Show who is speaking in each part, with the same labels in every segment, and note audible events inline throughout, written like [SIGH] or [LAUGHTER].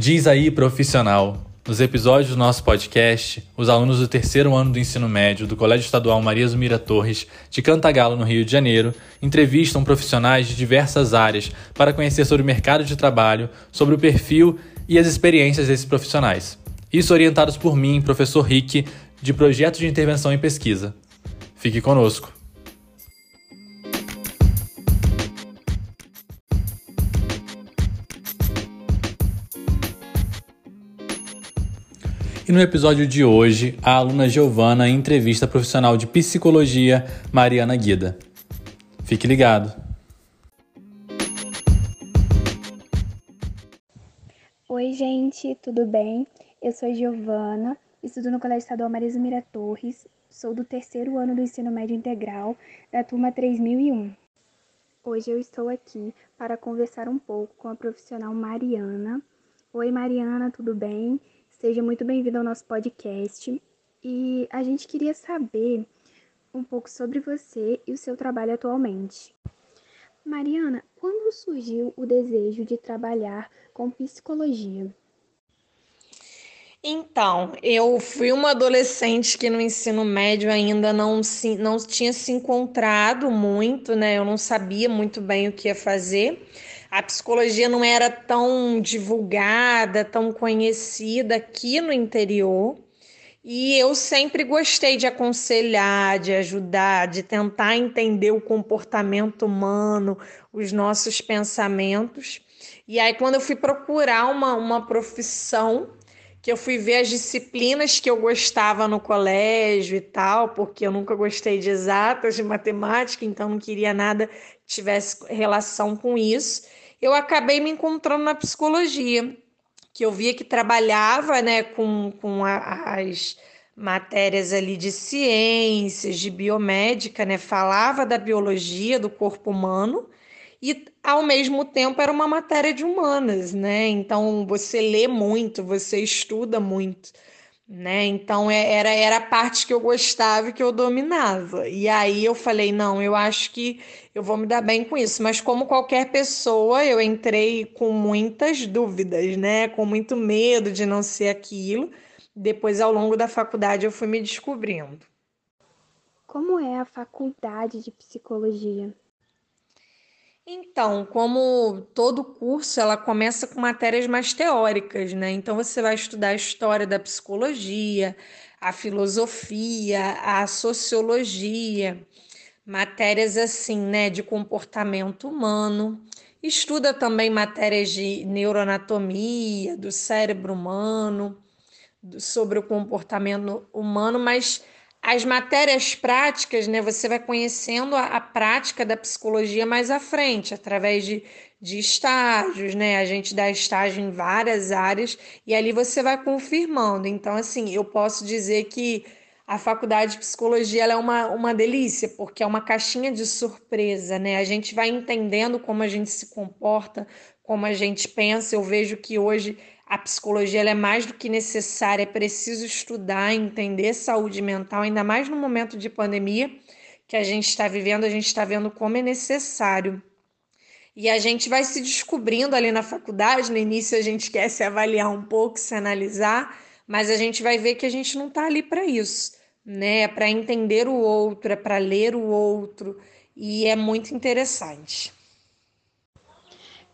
Speaker 1: Diz aí, profissional. Nos episódios do nosso podcast, os alunos do terceiro ano do ensino médio do Colégio Estadual Maria Zumira Torres, de Cantagalo, no Rio de Janeiro, entrevistam profissionais de diversas áreas para conhecer sobre o mercado de trabalho, sobre o perfil e as experiências desses profissionais. Isso orientados por mim, professor Rick, de Projeto de Intervenção e Pesquisa. Fique conosco. E no episódio de hoje, a aluna Giovana entrevista a profissional de psicologia Mariana Guida. Fique ligado.
Speaker 2: Oi, gente, tudo bem? Eu sou Giovana, estudo no Colégio Estadual Marisa Mira Torres, sou do terceiro ano do ensino médio integral da turma 3001. Hoje eu estou aqui para conversar um pouco com a profissional Mariana. Oi, Mariana, tudo bem? Seja muito bem-vindo ao nosso podcast. E a gente queria saber um pouco sobre você e o seu trabalho atualmente. Mariana, quando surgiu o desejo de trabalhar com psicologia?
Speaker 3: Então, eu fui uma adolescente que no ensino médio ainda não, se, não tinha se encontrado muito, né? Eu não sabia muito bem o que ia fazer a psicologia não era tão divulgada, tão conhecida aqui no interior. E eu sempre gostei de aconselhar, de ajudar, de tentar entender o comportamento humano, os nossos pensamentos. E aí, quando eu fui procurar uma, uma profissão, que eu fui ver as disciplinas que eu gostava no colégio e tal, porque eu nunca gostei de exatas, de matemática, então não queria nada que tivesse relação com isso eu acabei me encontrando na psicologia, que eu via que trabalhava né, com, com a, as matérias ali de ciências, de biomédica, né, falava da biologia do corpo humano e ao mesmo tempo era uma matéria de humanas, né? Então você lê muito, você estuda muito né? Então é, era, era a parte que eu gostava e que eu dominava. E aí eu falei, não, eu acho que eu vou me dar bem com isso. Mas como qualquer pessoa, eu entrei com muitas dúvidas, né? Com muito medo de não ser aquilo. Depois, ao longo da faculdade, eu fui me descobrindo.
Speaker 2: Como é a faculdade de psicologia?
Speaker 3: Então, como todo curso, ela começa com matérias mais teóricas, né? Então, você vai estudar a história da psicologia, a filosofia, a sociologia, matérias assim, né, de comportamento humano. Estuda também matérias de neuroanatomia, do cérebro humano, sobre o comportamento humano, mas as matérias práticas, né, você vai conhecendo a, a, prática da psicologia mais à frente, através de, de estágios, né? A gente dá estágio em várias áreas e ali você vai confirmando. Então, assim, eu posso dizer que a faculdade de psicologia é uma, uma delícia, porque é uma caixinha de surpresa, né? A gente vai entendendo como a gente se comporta, como a gente pensa. Eu vejo que hoje a psicologia é mais do que necessária, é preciso estudar, entender saúde mental, ainda mais no momento de pandemia que a gente está vivendo, a gente está vendo como é necessário. E a gente vai se descobrindo ali na faculdade, no início a gente quer se avaliar um pouco, se analisar, mas a gente vai ver que a gente não está ali para isso, né? É para entender o outro, é para ler o outro, e é muito interessante.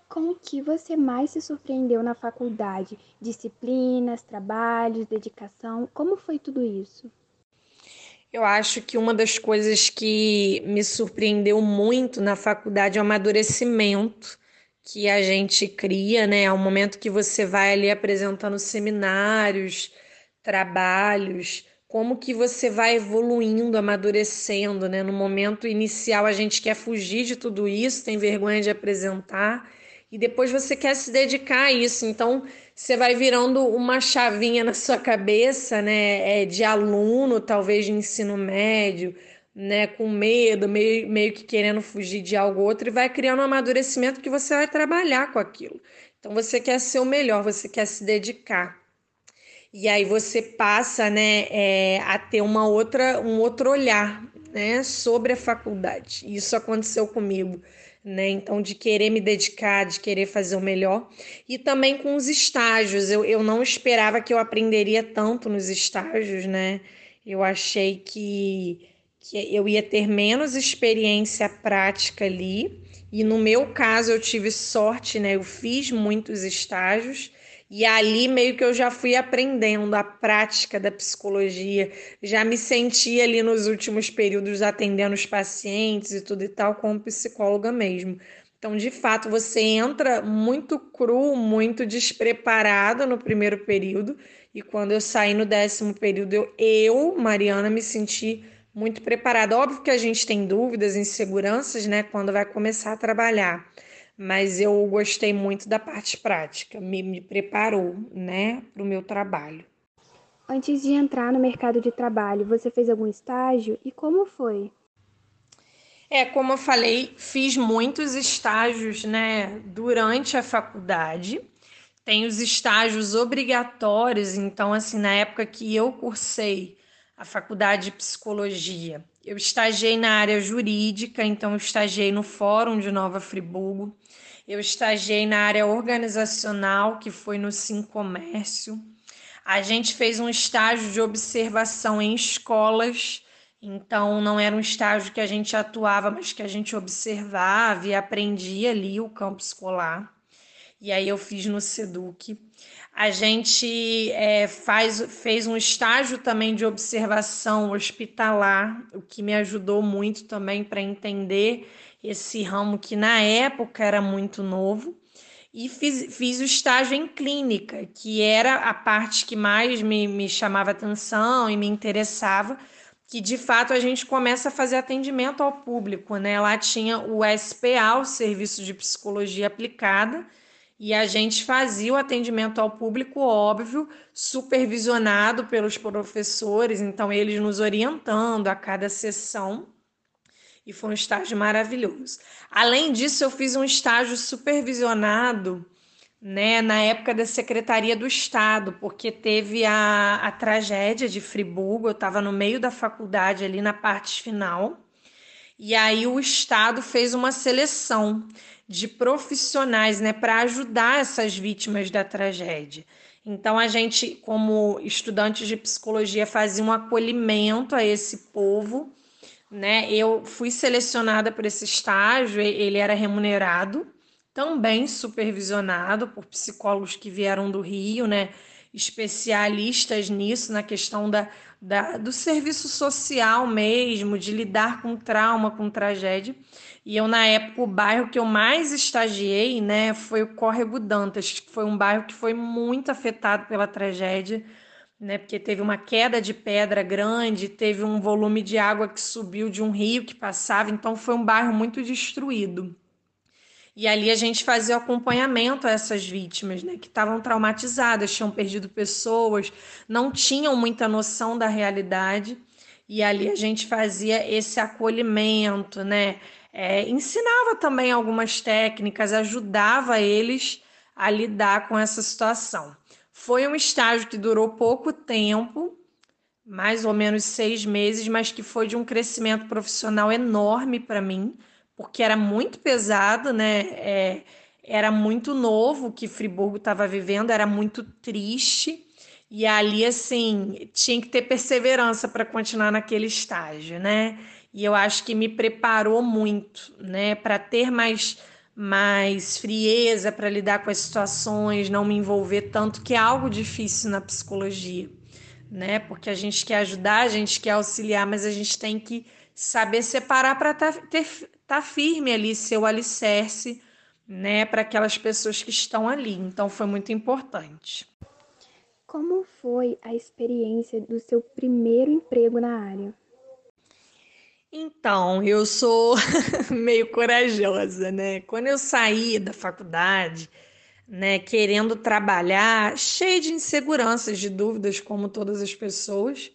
Speaker 2: Com o que você mais se surpreendeu na faculdade? Disciplinas, trabalhos, dedicação? Como foi tudo isso?
Speaker 3: Eu acho que uma das coisas que me surpreendeu muito na faculdade é o amadurecimento que a gente cria, né? É o momento que você vai ali apresentando seminários, trabalhos, como que você vai evoluindo, amadurecendo, né? No momento inicial a gente quer fugir de tudo isso, tem vergonha de apresentar, e depois você quer se dedicar a isso. Então, você vai virando uma chavinha na sua cabeça, né, é, de aluno, talvez de ensino médio, né, com medo, meio, meio que querendo fugir de algo ou outro, e vai criando um amadurecimento que você vai trabalhar com aquilo. Então, você quer ser o melhor, você quer se dedicar. E aí você passa, né, é, a ter uma outra, um outro olhar né, sobre a faculdade. Isso aconteceu comigo. Né? Então, de querer me dedicar, de querer fazer o melhor. E também com os estágios. Eu, eu não esperava que eu aprenderia tanto nos estágios, né? Eu achei que, que eu ia ter menos experiência prática ali. E no meu caso, eu tive sorte, né? Eu fiz muitos estágios e ali meio que eu já fui aprendendo a prática da psicologia, já me senti ali nos últimos períodos atendendo os pacientes e tudo e tal, como psicóloga mesmo. Então, de fato, você entra muito cru, muito despreparado no primeiro período, e quando eu saí no décimo período, eu, eu Mariana, me senti muito preparada. Óbvio que a gente tem dúvidas, inseguranças, né, quando vai começar a trabalhar mas eu gostei muito da parte prática, me, me preparou, né, para o meu trabalho.
Speaker 2: Antes de entrar no mercado de trabalho, você fez algum estágio e como foi?
Speaker 3: É, como eu falei, fiz muitos estágios, né, durante a faculdade. Tem os estágios obrigatórios, então, assim, na época que eu cursei a faculdade de psicologia, eu estagiei na área jurídica, então eu estagiei no Fórum de Nova Friburgo. Eu estagiei na área organizacional, que foi no Sim Comércio. A gente fez um estágio de observação em escolas, então não era um estágio que a gente atuava, mas que a gente observava e aprendia ali o campo escolar. E aí eu fiz no Seduc. A gente é, faz, fez um estágio também de observação hospitalar, o que me ajudou muito também para entender esse ramo que na época era muito novo. E fiz, fiz o estágio em clínica, que era a parte que mais me, me chamava atenção e me interessava, que de fato a gente começa a fazer atendimento ao público. Né? Lá tinha o SPA, o Serviço de Psicologia Aplicada, e a gente fazia o atendimento ao público, óbvio, supervisionado pelos professores, então eles nos orientando a cada sessão e foi um estágio maravilhoso. Além disso, eu fiz um estágio supervisionado né, na época da Secretaria do Estado, porque teve a, a tragédia de Friburgo, eu estava no meio da faculdade ali na parte final, e aí o Estado fez uma seleção de profissionais né, para ajudar essas vítimas da tragédia. Então, a gente, como estudantes de psicologia, fazia um acolhimento a esse povo né? Eu fui selecionada por esse estágio, ele era remunerado, também supervisionado por psicólogos que vieram do Rio, né? Especialistas nisso, na questão da, da, do serviço social mesmo, de lidar com trauma, com tragédia. E eu, na época, o bairro que eu mais estagiei, né, foi o Córrego Dantas, que foi um bairro que foi muito afetado pela tragédia né? Porque teve uma queda de pedra grande, teve um volume de água que subiu de um rio que passava, então foi um bairro muito destruído. E ali a gente fazia o acompanhamento a essas vítimas, né, que estavam traumatizadas, tinham perdido pessoas, não tinham muita noção da realidade. E ali a gente fazia esse acolhimento, né? É, ensinava também algumas técnicas, ajudava eles a lidar com essa situação. Foi um estágio que durou pouco tempo, mais ou menos seis meses, mas que foi de um crescimento profissional enorme para mim, porque era muito pesado, né? É, era muito novo o que Friburgo estava vivendo, era muito triste. E ali, assim, tinha que ter perseverança para continuar naquele estágio, né? E eu acho que me preparou muito, né, para ter mais mais frieza para lidar com as situações, não me envolver tanto, que é algo difícil na psicologia, né? Porque a gente quer ajudar, a gente quer auxiliar, mas a gente tem que saber separar para estar tá, tá firme ali, ser o alicerce, né, para aquelas pessoas que estão ali. Então foi muito importante.
Speaker 2: Como foi a experiência do seu primeiro emprego na área?
Speaker 3: Então, eu sou [LAUGHS] meio corajosa, né? Quando eu saí da faculdade, né, querendo trabalhar, cheia de inseguranças, de dúvidas, como todas as pessoas,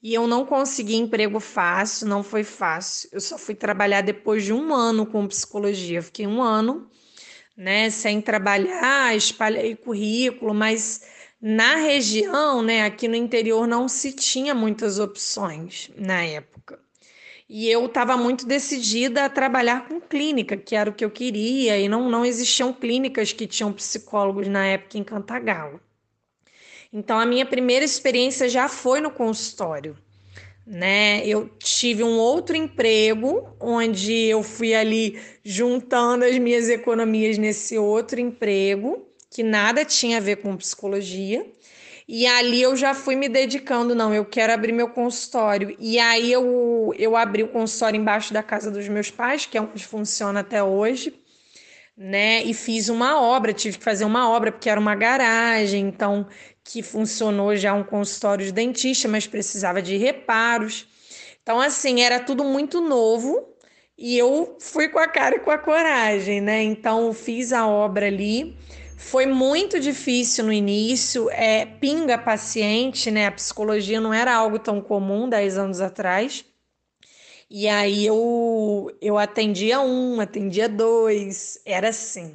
Speaker 3: e eu não consegui emprego fácil, não foi fácil. Eu só fui trabalhar depois de um ano com psicologia. Fiquei um ano, né, sem trabalhar, espalhei currículo, mas na região, né, aqui no interior, não se tinha muitas opções na época. E eu estava muito decidida a trabalhar com clínica, que era o que eu queria, e não, não existiam clínicas que tinham psicólogos na época em Cantagalo. Então, a minha primeira experiência já foi no consultório. Né? Eu tive um outro emprego onde eu fui ali juntando as minhas economias nesse outro emprego, que nada tinha a ver com psicologia. E ali eu já fui me dedicando, não, eu quero abrir meu consultório. E aí eu, eu abri o consultório embaixo da casa dos meus pais, que é onde funciona até hoje, né? E fiz uma obra, tive que fazer uma obra porque era uma garagem, então que funcionou já um consultório de dentista, mas precisava de reparos. Então assim, era tudo muito novo. E eu fui com a cara e com a coragem, né? Então fiz a obra ali foi muito difícil no início, é, pinga paciente, né? A psicologia não era algo tão comum 10 anos atrás. E aí eu, eu atendia um, atendia dois, era assim,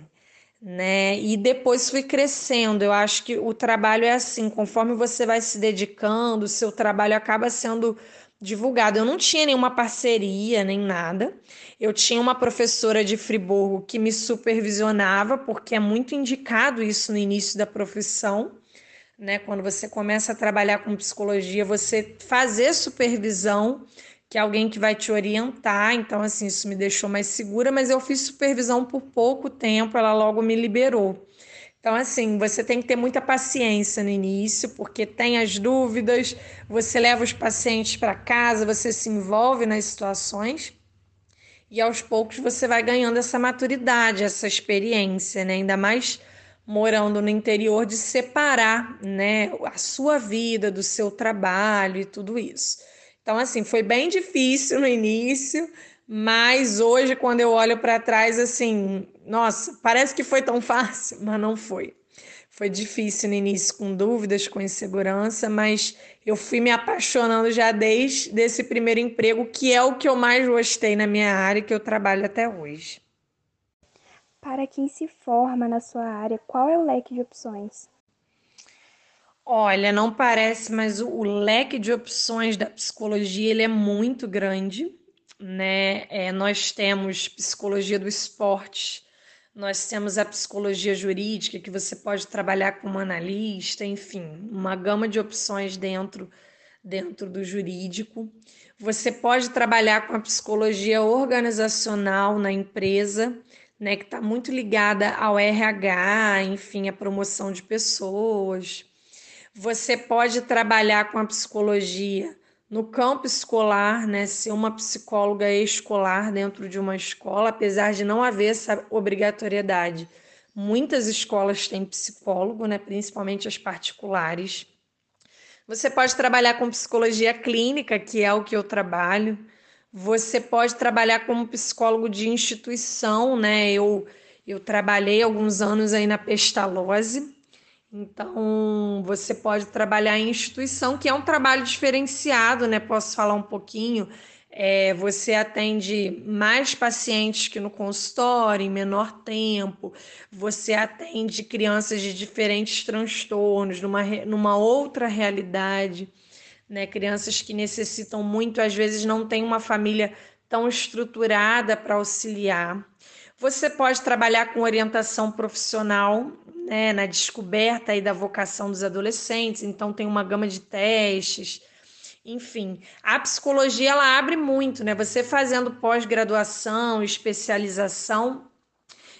Speaker 3: né? E depois fui crescendo. Eu acho que o trabalho é assim, conforme você vai se dedicando, o seu trabalho acaba sendo divulgado. Eu não tinha nenhuma parceria nem nada. Eu tinha uma professora de Friburgo que me supervisionava, porque é muito indicado isso no início da profissão, né? Quando você começa a trabalhar com psicologia, você fazer supervisão, que é alguém que vai te orientar. Então, assim, isso me deixou mais segura, mas eu fiz supervisão por pouco tempo, ela logo me liberou. Então, assim, você tem que ter muita paciência no início, porque tem as dúvidas, você leva os pacientes para casa, você se envolve nas situações e aos poucos você vai ganhando essa maturidade, essa experiência, né? Ainda mais morando no interior de separar, né, a sua vida do seu trabalho e tudo isso. Então assim, foi bem difícil no início, mas hoje quando eu olho para trás assim, nossa, parece que foi tão fácil, [LAUGHS] mas não foi. Foi difícil no início, com dúvidas, com insegurança, mas eu fui me apaixonando já desde esse primeiro emprego, que é o que eu mais gostei na minha área e que eu trabalho até hoje.
Speaker 2: Para quem se forma na sua área, qual é o leque de opções?
Speaker 3: Olha, não parece, mas o, o leque de opções da psicologia ele é muito grande, né? É, nós temos psicologia do esporte, nós temos a psicologia jurídica, que você pode trabalhar como analista, enfim, uma gama de opções dentro, dentro do jurídico. Você pode trabalhar com a psicologia organizacional na empresa, né, que está muito ligada ao RH, enfim, a promoção de pessoas. Você pode trabalhar com a psicologia no campo escolar, né, ser uma psicóloga escolar dentro de uma escola, apesar de não haver essa obrigatoriedade. Muitas escolas têm psicólogo, né, principalmente as particulares. Você pode trabalhar com psicologia clínica, que é o que eu trabalho. Você pode trabalhar como psicólogo de instituição, né? Eu, eu trabalhei alguns anos aí na Pestalozzi, então, você pode trabalhar em instituição, que é um trabalho diferenciado, né? Posso falar um pouquinho. É, você atende mais pacientes que no consultório, em menor tempo, você atende crianças de diferentes transtornos, numa, numa outra realidade, né? Crianças que necessitam muito, às vezes não tem uma família tão estruturada para auxiliar. Você pode trabalhar com orientação profissional, né, na descoberta aí da vocação dos adolescentes, então tem uma gama de testes. Enfim, a psicologia ela abre muito, né? Você fazendo pós-graduação, especialização,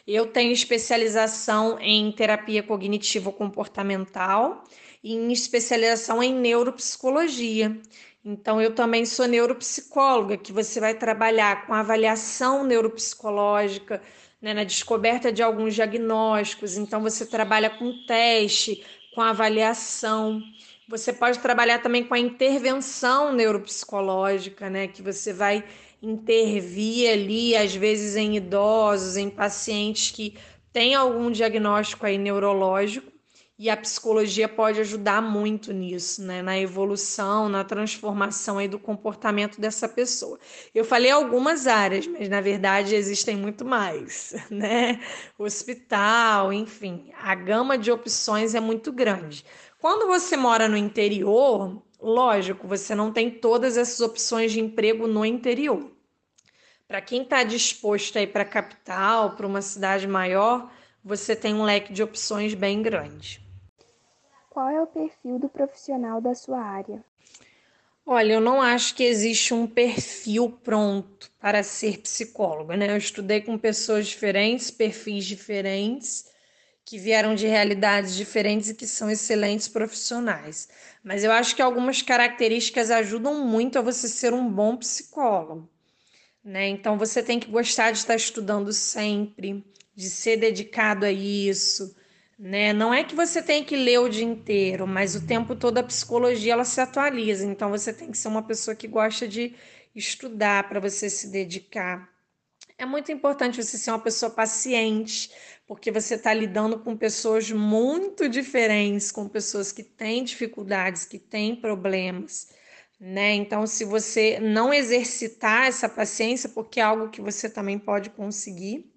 Speaker 3: eu tenho especialização em terapia cognitivo-comportamental e em especialização em neuropsicologia. Então, eu também sou neuropsicóloga, que você vai trabalhar com avaliação neuropsicológica, né, na descoberta de alguns diagnósticos. Então, você trabalha com teste, com avaliação. Você pode trabalhar também com a intervenção neuropsicológica, né, que você vai intervir ali, às vezes em idosos, em pacientes que têm algum diagnóstico aí neurológico e a psicologia pode ajudar muito nisso, né? na evolução, na transformação aí do comportamento dessa pessoa. Eu falei algumas áreas, mas na verdade existem muito mais, [LAUGHS] né? Hospital, enfim, a gama de opções é muito grande. Quando você mora no interior, Lógico, você não tem todas essas opções de emprego no interior. Para quem está disposto a ir para a capital, para uma cidade maior, você tem um leque de opções bem grande.
Speaker 2: Qual é o perfil do profissional da sua área?
Speaker 3: Olha, eu não acho que existe um perfil pronto para ser psicólogo, né? Eu estudei com pessoas diferentes, perfis diferentes, que vieram de realidades diferentes e que são excelentes profissionais. Mas eu acho que algumas características ajudam muito a você ser um bom psicólogo. Né? Então você tem que gostar de estar estudando sempre, de ser dedicado a isso, né? Não é que você tem que ler o dia inteiro, mas o tempo todo a psicologia ela se atualiza. Então você tem que ser uma pessoa que gosta de estudar para você se dedicar. É muito importante você ser uma pessoa paciente, porque você está lidando com pessoas muito diferentes, com pessoas que têm dificuldades, que têm problemas. Né? Então, se você não exercitar essa paciência, porque é algo que você também pode conseguir,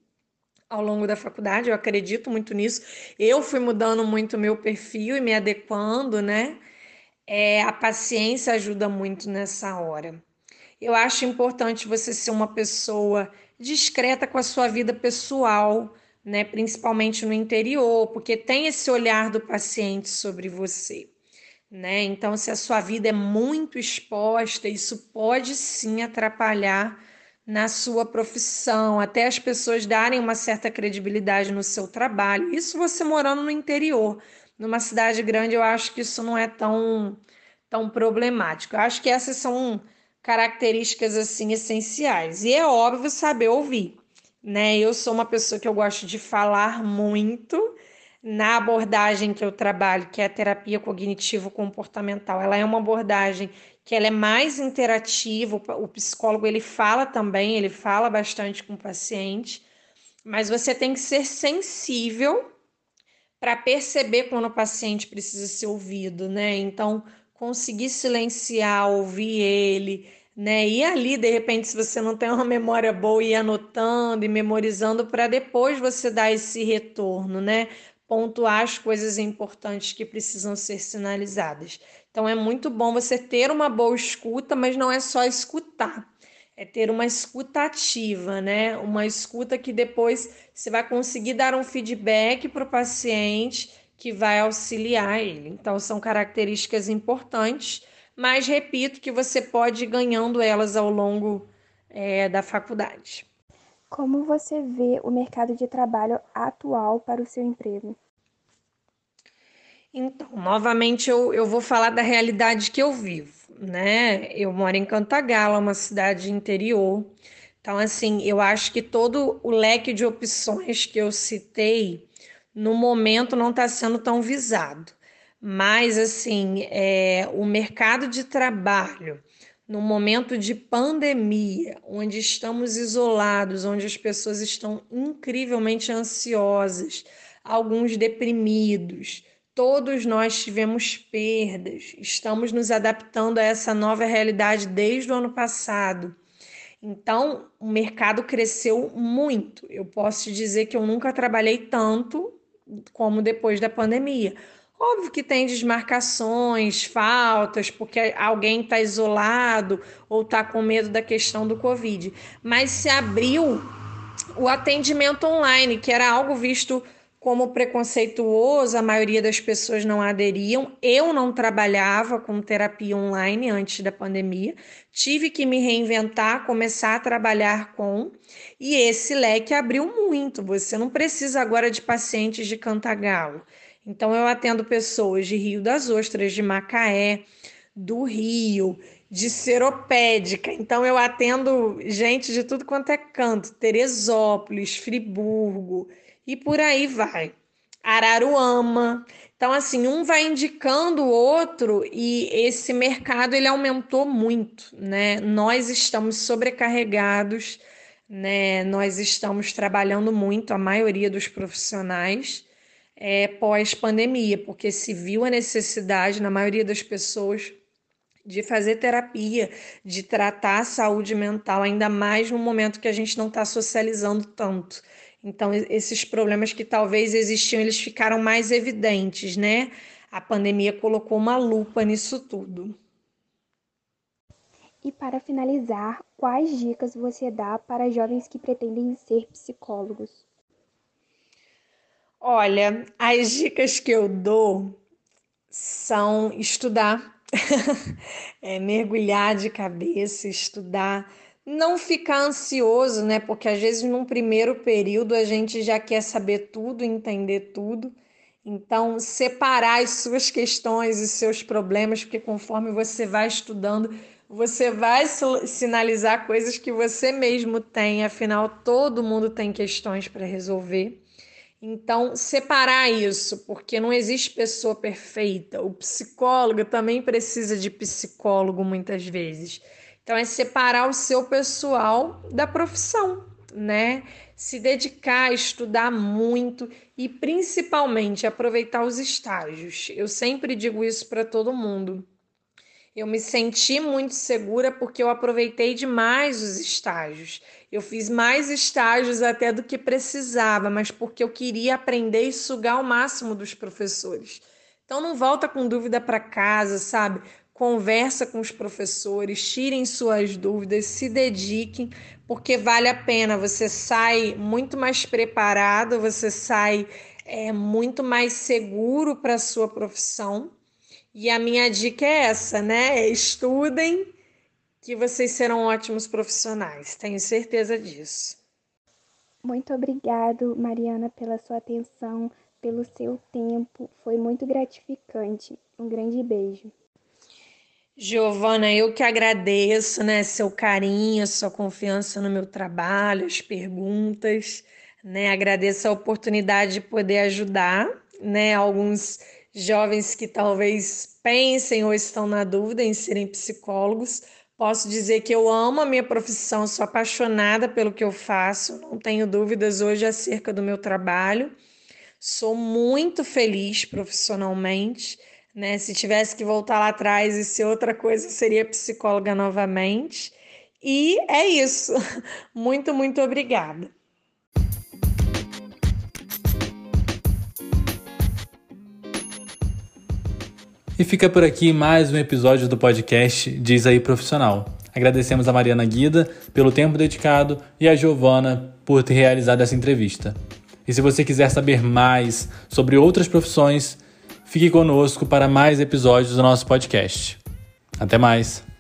Speaker 3: ao longo da faculdade, eu acredito muito nisso. Eu fui mudando muito meu perfil e me adequando, né? É, a paciência ajuda muito nessa hora. Eu acho importante você ser uma pessoa discreta com a sua vida pessoal, né? Principalmente no interior, porque tem esse olhar do paciente sobre você. Né? Então, se a sua vida é muito exposta, isso pode sim atrapalhar na sua profissão, até as pessoas darem uma certa credibilidade no seu trabalho. Isso você morando no interior. Numa cidade grande, eu acho que isso não é tão, tão problemático. Eu acho que essas são características assim essenciais. E é óbvio saber ouvir, né? Eu sou uma pessoa que eu gosto de falar muito. Na abordagem que eu trabalho, que é a terapia cognitivo comportamental, ela é uma abordagem que ela é mais interativa, o psicólogo ele fala também, ele fala bastante com o paciente, mas você tem que ser sensível para perceber quando o paciente precisa ser ouvido, né? Então, conseguir silenciar, ouvir ele, né? E ali, de repente, se você não tem uma memória boa, ir anotando e memorizando para depois você dar esse retorno, né? Pontuar as coisas importantes que precisam ser sinalizadas. Então é muito bom você ter uma boa escuta, mas não é só escutar. É ter uma escuta ativa, né? Uma escuta que depois você vai conseguir dar um feedback para o paciente que vai auxiliar ele. Então, são características importantes, mas repito que você pode ir ganhando elas ao longo é, da faculdade.
Speaker 2: Como você vê o mercado de trabalho atual para o seu emprego?
Speaker 3: Então, novamente eu, eu vou falar da realidade que eu vivo, né? Eu moro em Cantagalo, uma cidade interior. Então, assim, eu acho que todo o leque de opções que eu citei, no momento, não está sendo tão visado. Mas, assim, é, o mercado de trabalho, no momento de pandemia, onde estamos isolados, onde as pessoas estão incrivelmente ansiosas, alguns deprimidos, Todos nós tivemos perdas, estamos nos adaptando a essa nova realidade desde o ano passado. Então, o mercado cresceu muito. Eu posso te dizer que eu nunca trabalhei tanto como depois da pandemia. Óbvio que tem desmarcações, faltas, porque alguém está isolado ou está com medo da questão do Covid. Mas se abriu o atendimento online, que era algo visto como preconceituoso, a maioria das pessoas não aderiam. Eu não trabalhava com terapia online antes da pandemia, tive que me reinventar, começar a trabalhar com, e esse leque abriu muito. Você não precisa agora de pacientes de Cantagalo. Então, eu atendo pessoas de Rio das Ostras, de Macaé, do Rio, de Seropédica. Então, eu atendo gente de tudo quanto é canto: Teresópolis, Friburgo e por aí vai. Araruama. Então, assim, um vai indicando o outro e esse mercado ele aumentou muito, né? Nós estamos sobrecarregados, né? Nós estamos trabalhando muito, a maioria dos profissionais, é, pós-pandemia, porque se viu a necessidade na maioria das pessoas de fazer terapia, de tratar a saúde mental, ainda mais no momento que a gente não está socializando tanto. Então, esses problemas que talvez existiam, eles ficaram mais evidentes, né? A pandemia colocou uma lupa nisso tudo.
Speaker 2: E para finalizar, quais dicas você dá para jovens que pretendem ser psicólogos?
Speaker 3: Olha, as dicas que eu dou são estudar, [LAUGHS] é, mergulhar de cabeça, estudar, não ficar ansioso, né? Porque às vezes num primeiro período a gente já quer saber tudo, entender tudo. Então, separar as suas questões e seus problemas, porque conforme você vai estudando, você vai sinalizar coisas que você mesmo tem, afinal, todo mundo tem questões para resolver. Então, separar isso, porque não existe pessoa perfeita. O psicólogo também precisa de psicólogo muitas vezes. Então, é separar o seu pessoal da profissão, né? Se dedicar, estudar muito e principalmente aproveitar os estágios. Eu sempre digo isso para todo mundo. Eu me senti muito segura porque eu aproveitei demais os estágios. Eu fiz mais estágios até do que precisava, mas porque eu queria aprender e sugar o máximo dos professores. Então não volta com dúvida para casa, sabe? Conversa com os professores, tirem suas dúvidas, se dediquem, porque vale a pena. Você sai muito mais preparado, você sai é, muito mais seguro para a sua profissão e a minha dica é essa, né? Estudem, que vocês serão ótimos profissionais, tenho certeza disso.
Speaker 2: Muito obrigado, Mariana, pela sua atenção, pelo seu tempo. Foi muito gratificante. Um grande beijo.
Speaker 3: Giovana, eu que agradeço, né, seu carinho, sua confiança no meu trabalho, as perguntas, né? Agradeço a oportunidade de poder ajudar, né, alguns jovens que talvez pensem ou estão na dúvida em serem psicólogos. Posso dizer que eu amo a minha profissão, sou apaixonada pelo que eu faço, não tenho dúvidas hoje acerca do meu trabalho. Sou muito feliz profissionalmente, né? Se tivesse que voltar lá atrás e ser outra coisa, seria psicóloga novamente. E é isso. [LAUGHS] Muito, muito obrigada.
Speaker 1: E fica por aqui mais um episódio do podcast Diz aí Profissional. Agradecemos a Mariana Guida pelo tempo dedicado e a Giovana por ter realizado essa entrevista. E se você quiser saber mais sobre outras profissões, fique conosco para mais episódios do nosso podcast. Até mais!